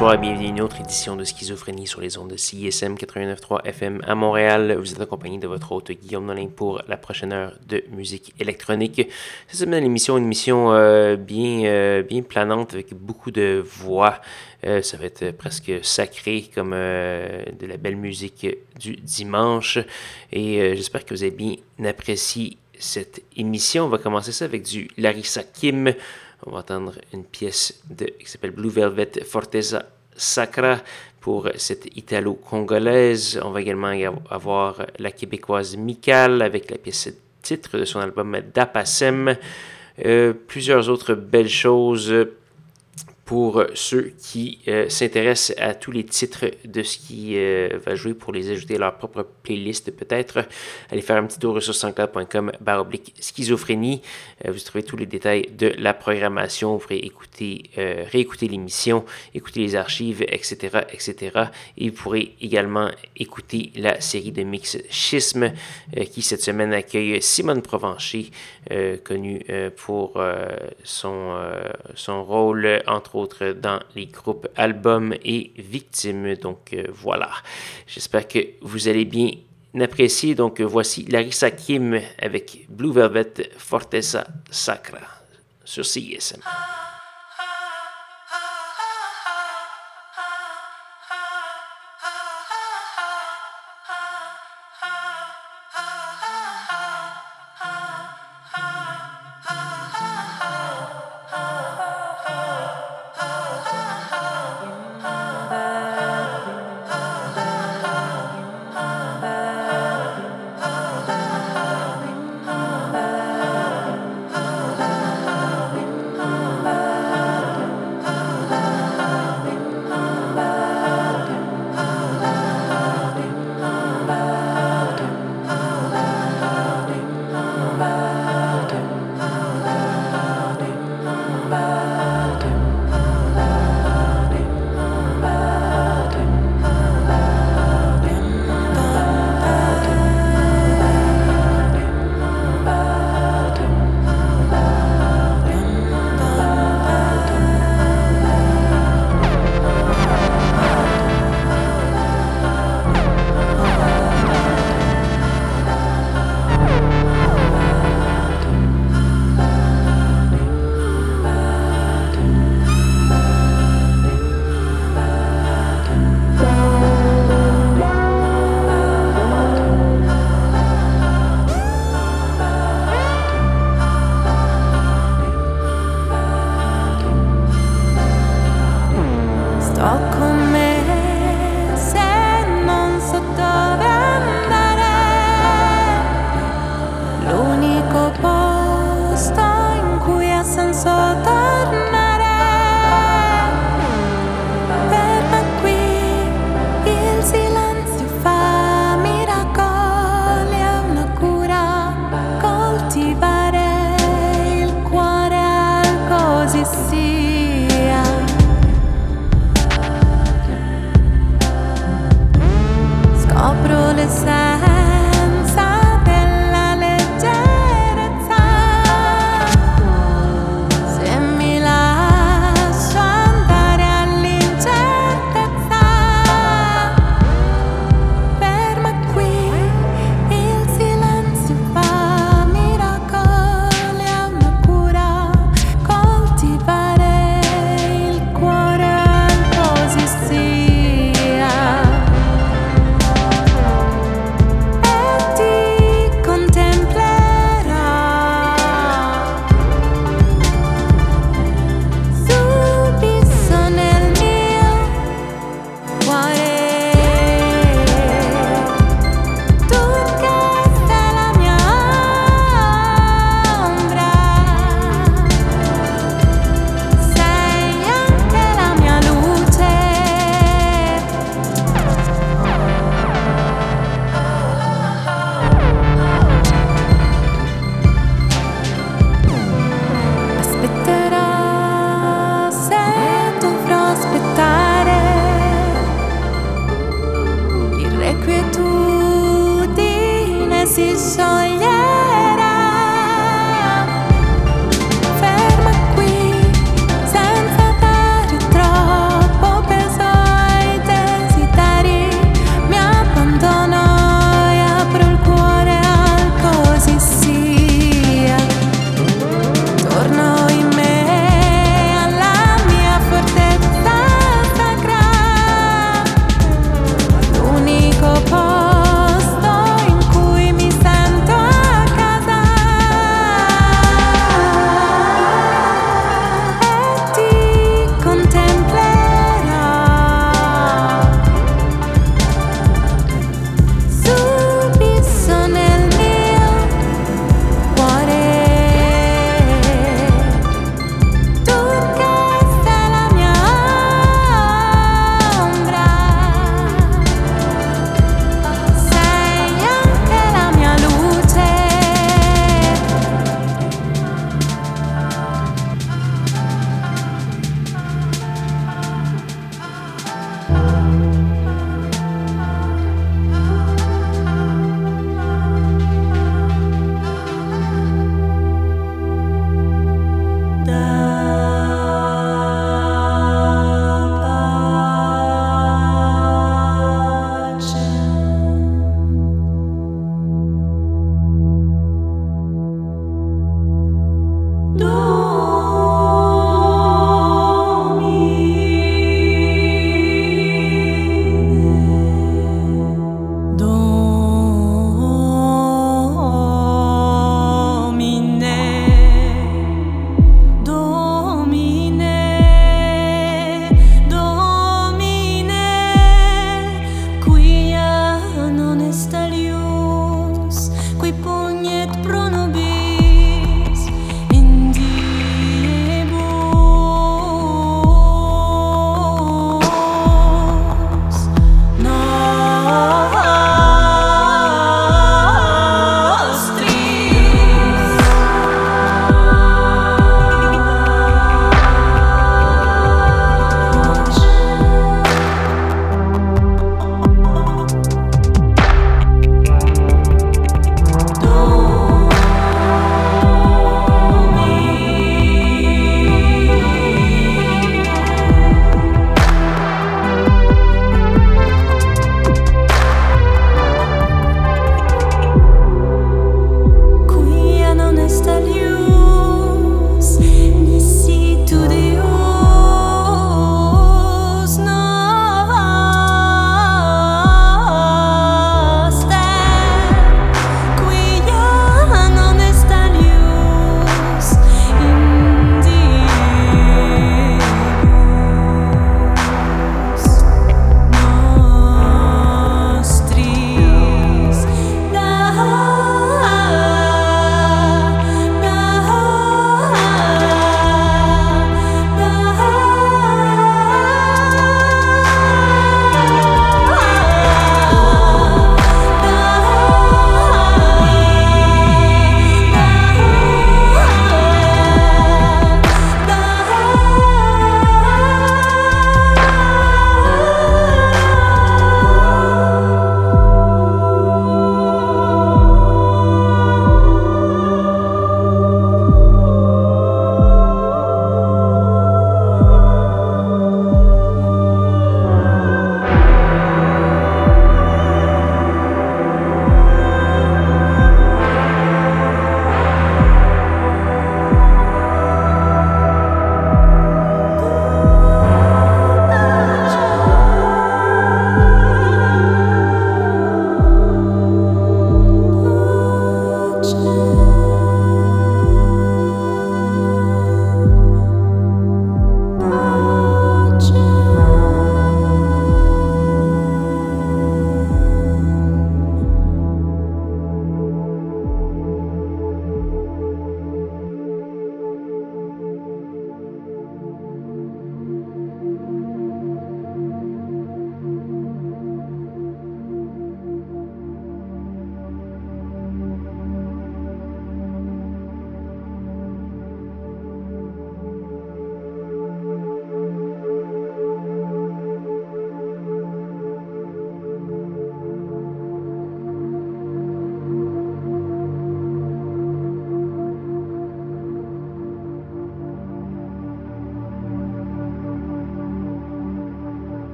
Bonsoir et bienvenue à une autre édition de Schizophrénie sur les ondes de CISM 89.3 FM à Montréal. Vous êtes accompagné de votre hôte Guillaume Nolin pour la prochaine heure de musique électronique. Cette semaine, l'émission une émission euh, bien, euh, bien planante avec beaucoup de voix. Euh, ça va être presque sacré comme de la belle musique du dimanche. Et j'espère que vous avez bien apprécié cette émission. On va commencer ça avec du Larissa Kim. On va entendre une pièce qui s'appelle Blue Velvet Forteza Sacra pour cette italo-congolaise. On va également avoir la québécoise Mikal avec la pièce titre de son album Dapasem. Euh, plusieurs autres belles choses pour ceux qui euh, s'intéressent à tous les titres de ce qui euh, va jouer pour les ajouter à leur propre playlist peut-être. Allez faire un petit tour sur sanscloud.com baroblique schizophrénie. Euh, vous trouvez tous les détails de la programmation. Vous pourrez écouter, réécouter l'émission, écouter les archives, etc., etc. Et vous pourrez également écouter la série de mix Schisme qui cette semaine accueille Simone Provencher, connue pour son, son rôle entre dans les groupes albums et victimes. Donc euh, voilà, j'espère que vous allez bien apprécier. Donc voici Larissa Kim avec Blue Velvet Forteza Sacra sur CSM.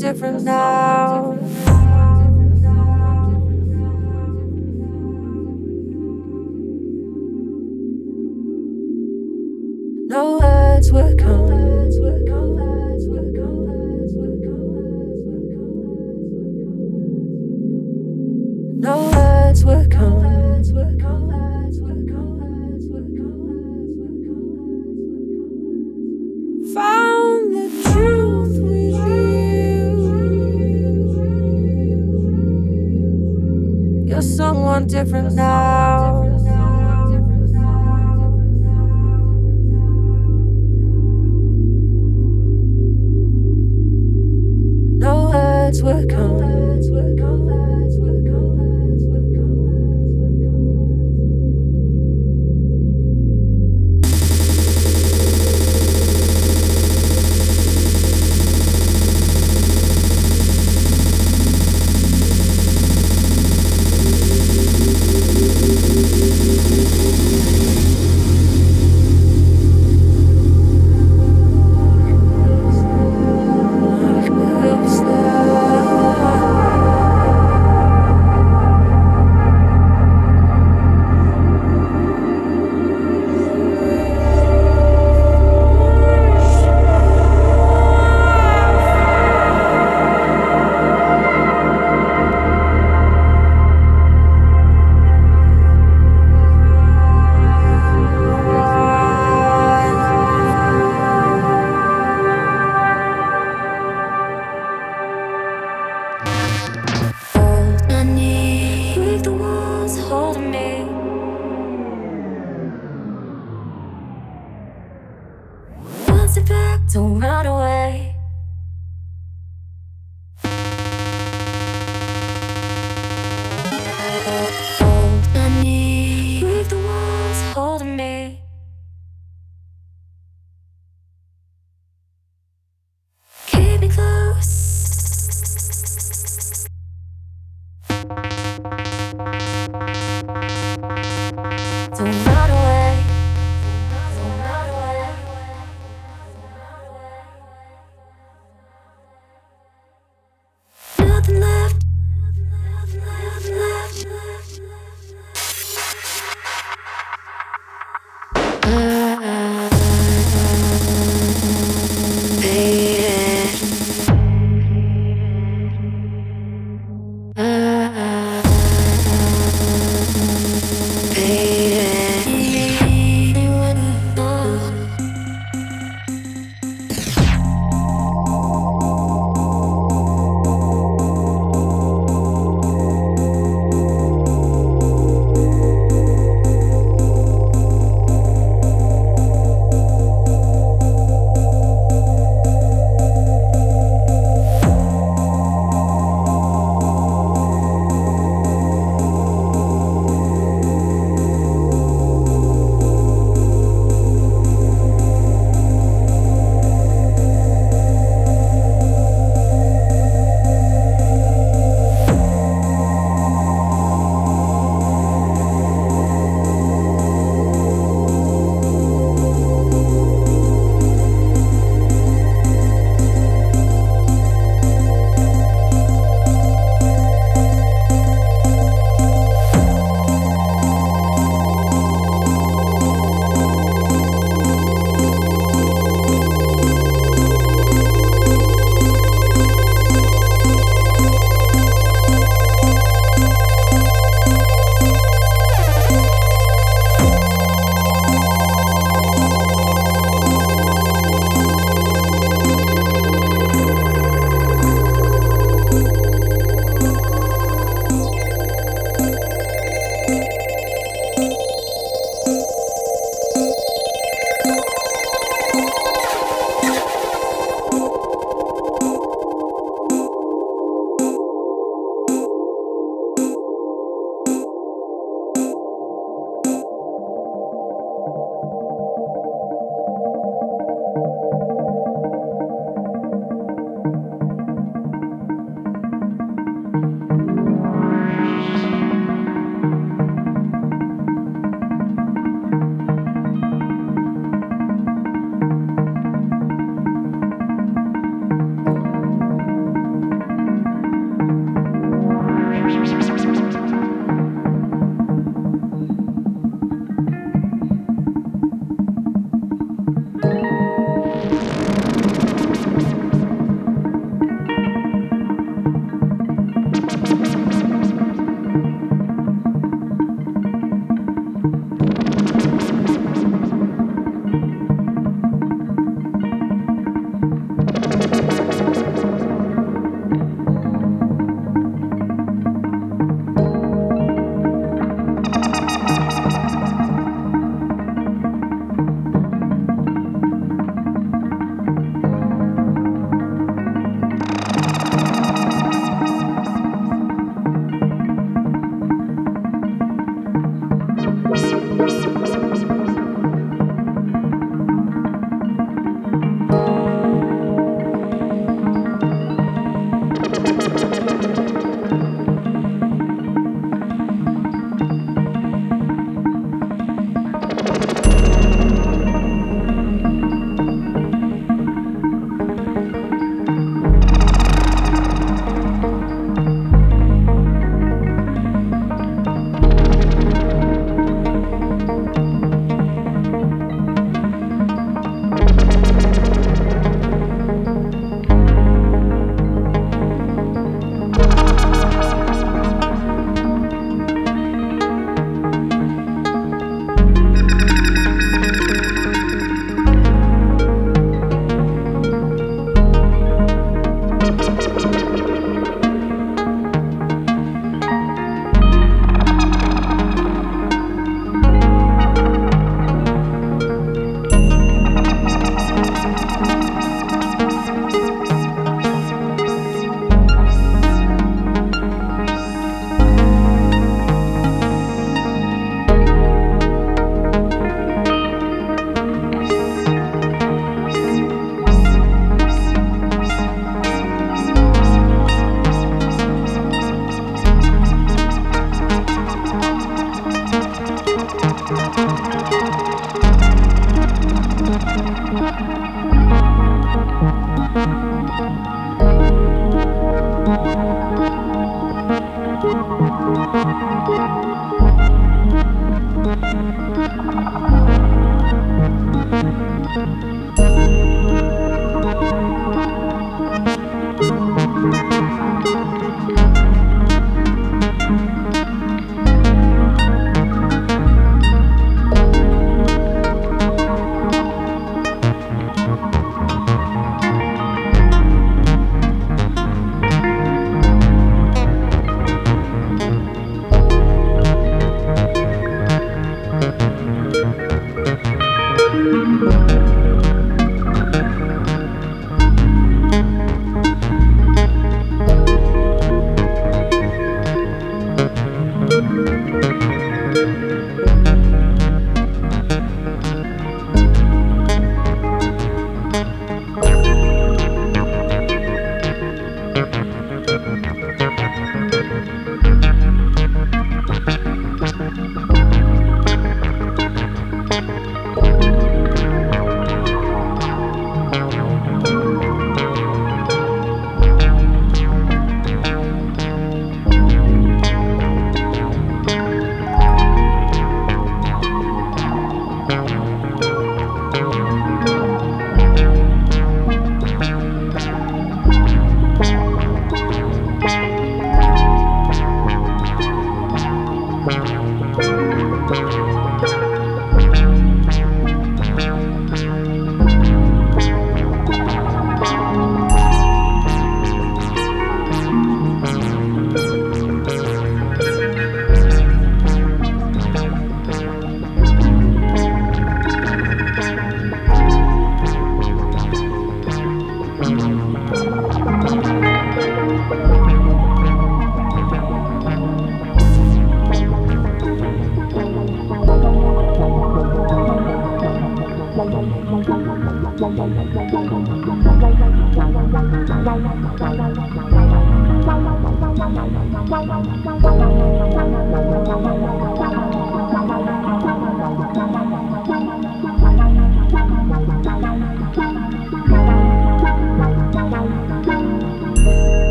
Different now. Someone different now. No words were coming.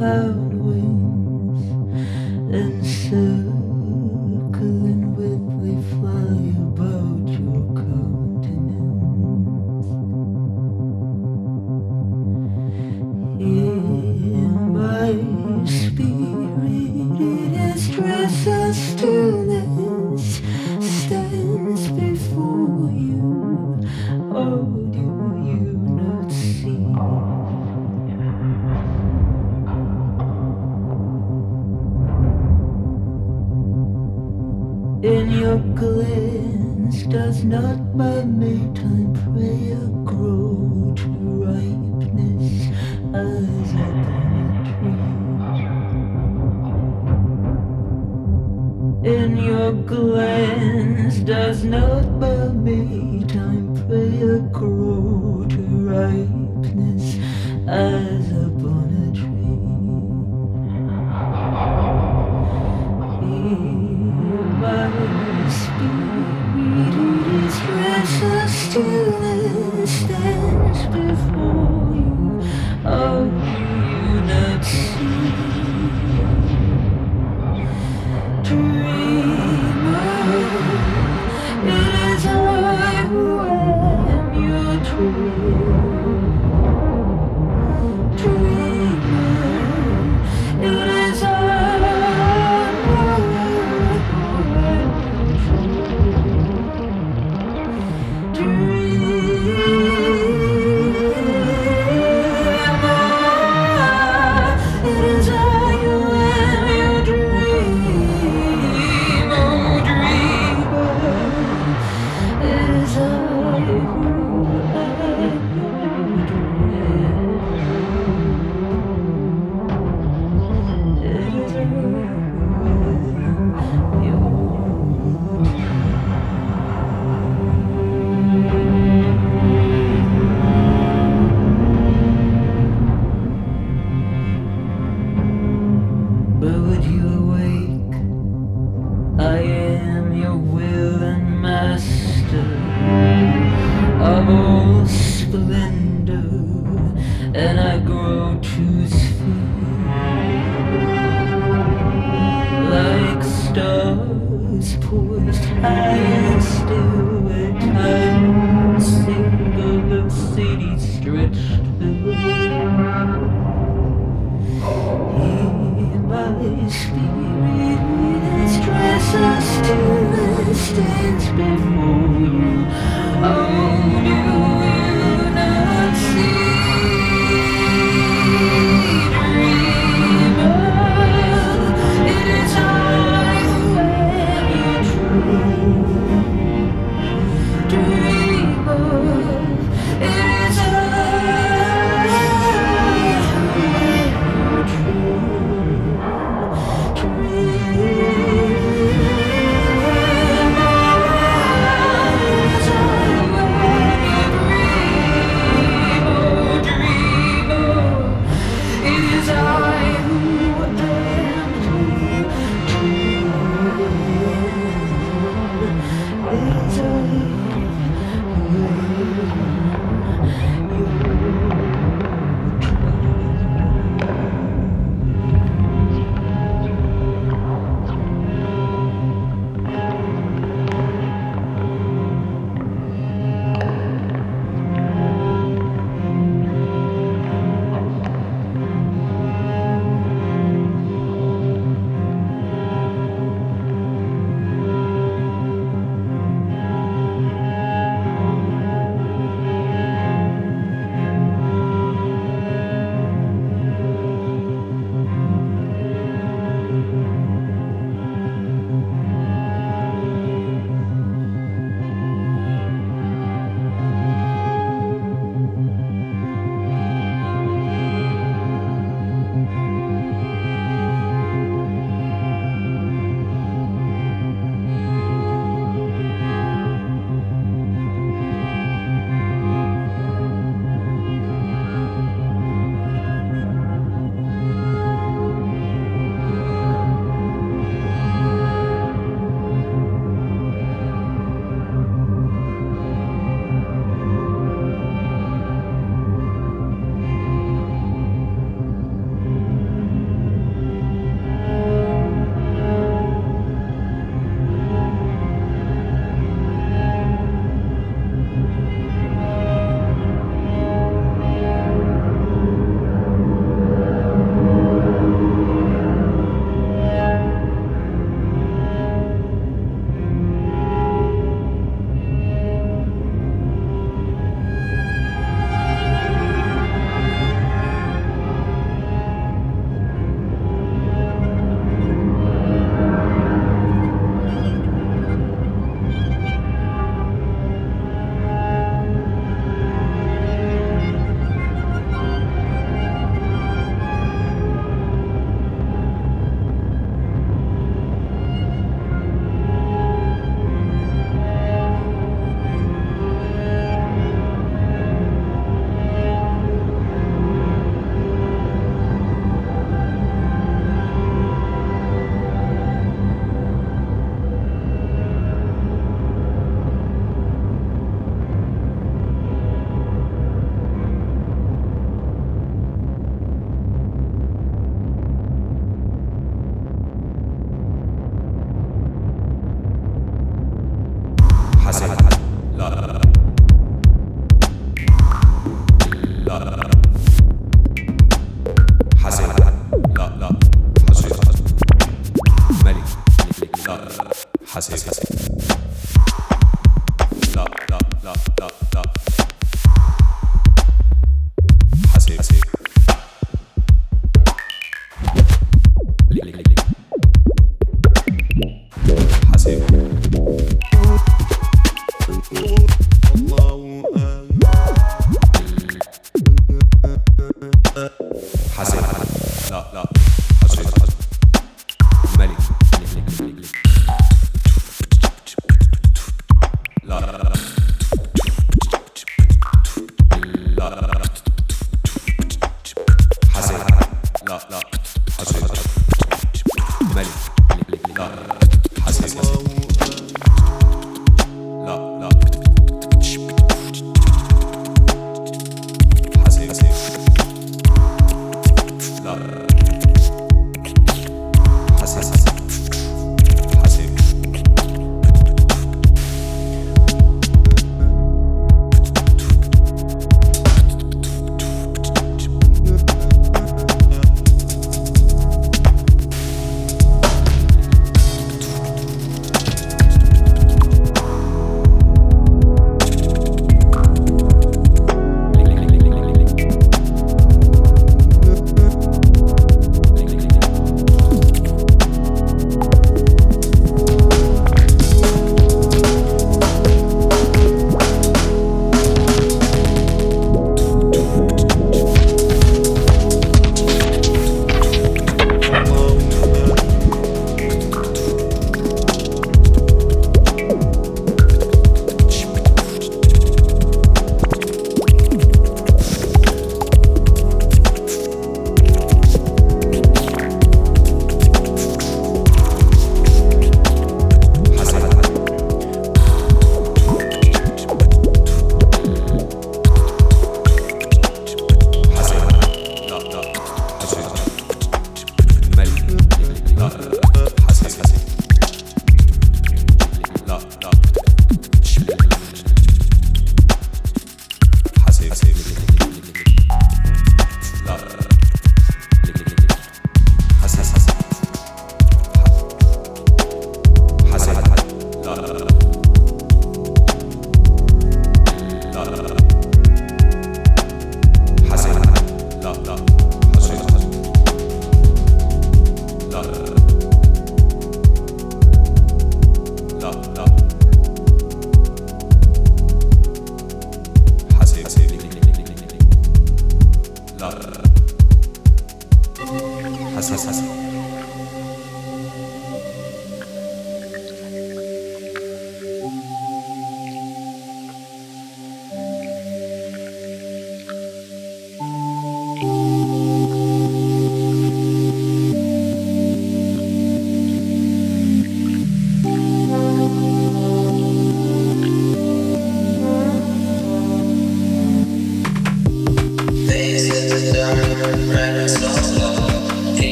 love.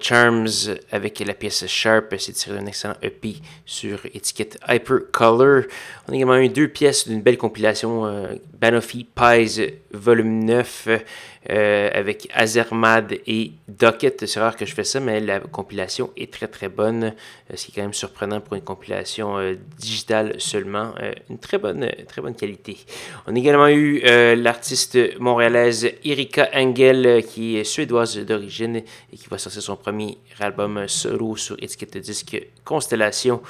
Charms avec la pièce Sharp, c'est tiré d'un excellent EP sur étiquette Hypercolor. On a également eu deux pièces d'une belle compilation, euh, Banoffee Pies volume 9, euh, avec Azermad et Docket. C'est rare que je fais ça, mais la compilation est très très bonne. Euh, ce qui est quand même surprenant pour une compilation euh, digitale seulement. une très bonne, très bonne qualité. On a également eu l'artiste montréalaise Erika Engel, qui est suédoise d'origine et qui va sortir son premier album solo sur étiquette de disque Constellation.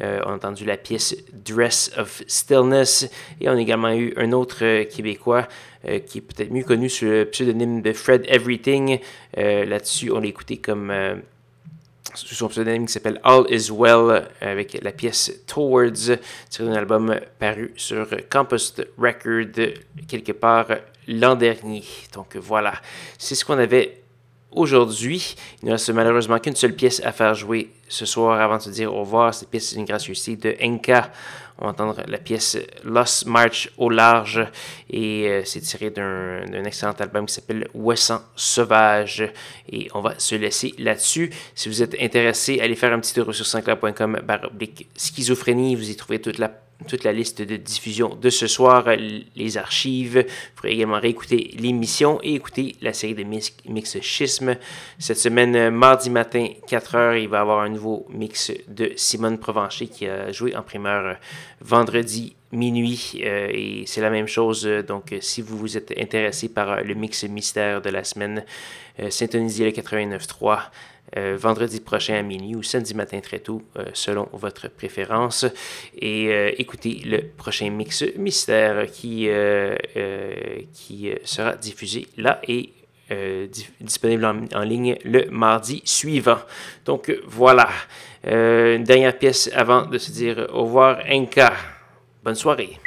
on a entendu la pièce Dress of Stillness et on a également eu un autre Québécois euh, qui est peut-être mieux connu sous le pseudonyme de Fred Everything. Euh, là-dessus, on l'a écouté comme euh, sous son pseudonyme qui s'appelle All Is Well avec la pièce Towards, tirée d'un album paru sur Compost Record quelque part l'an dernier. Donc voilà, c'est ce qu'on avait aujourd'hui. Il ne reste malheureusement qu'une seule pièce à faire jouer ce soir avant de se dire au revoir. Cette pièce est une gracieuseté de Enka. On va entendre la pièce Lost March au large et euh, c'est tiré d'un excellent album qui s'appelle Ouessant Sauvage et on va se laisser là-dessus. Si vous êtes intéressé, allez faire un petit tour sur sansclair.com schizophrénie, vous y trouvez toute la toute la liste de diffusion de ce soir, les archives. Vous pourrez également réécouter l'émission et écouter la série de mix, mix Schisme. Cette semaine, mardi matin, 4h, il va y avoir un nouveau mix de Simone Provencher qui a joué en primeur vendredi minuit euh, et c'est la même chose. Donc, si vous vous êtes intéressé par le mix mystère de la semaine, euh, syntonisez le 89.3. Euh, vendredi prochain à minuit ou samedi matin très tôt, euh, selon votre préférence. Et euh, écoutez le prochain mix mystère qui, qui sera diffusé là et disponible en, ligne le mardi suivant. Donc voilà, une dernière pièce avant de se dire au revoir, Inca. Bonne soirée.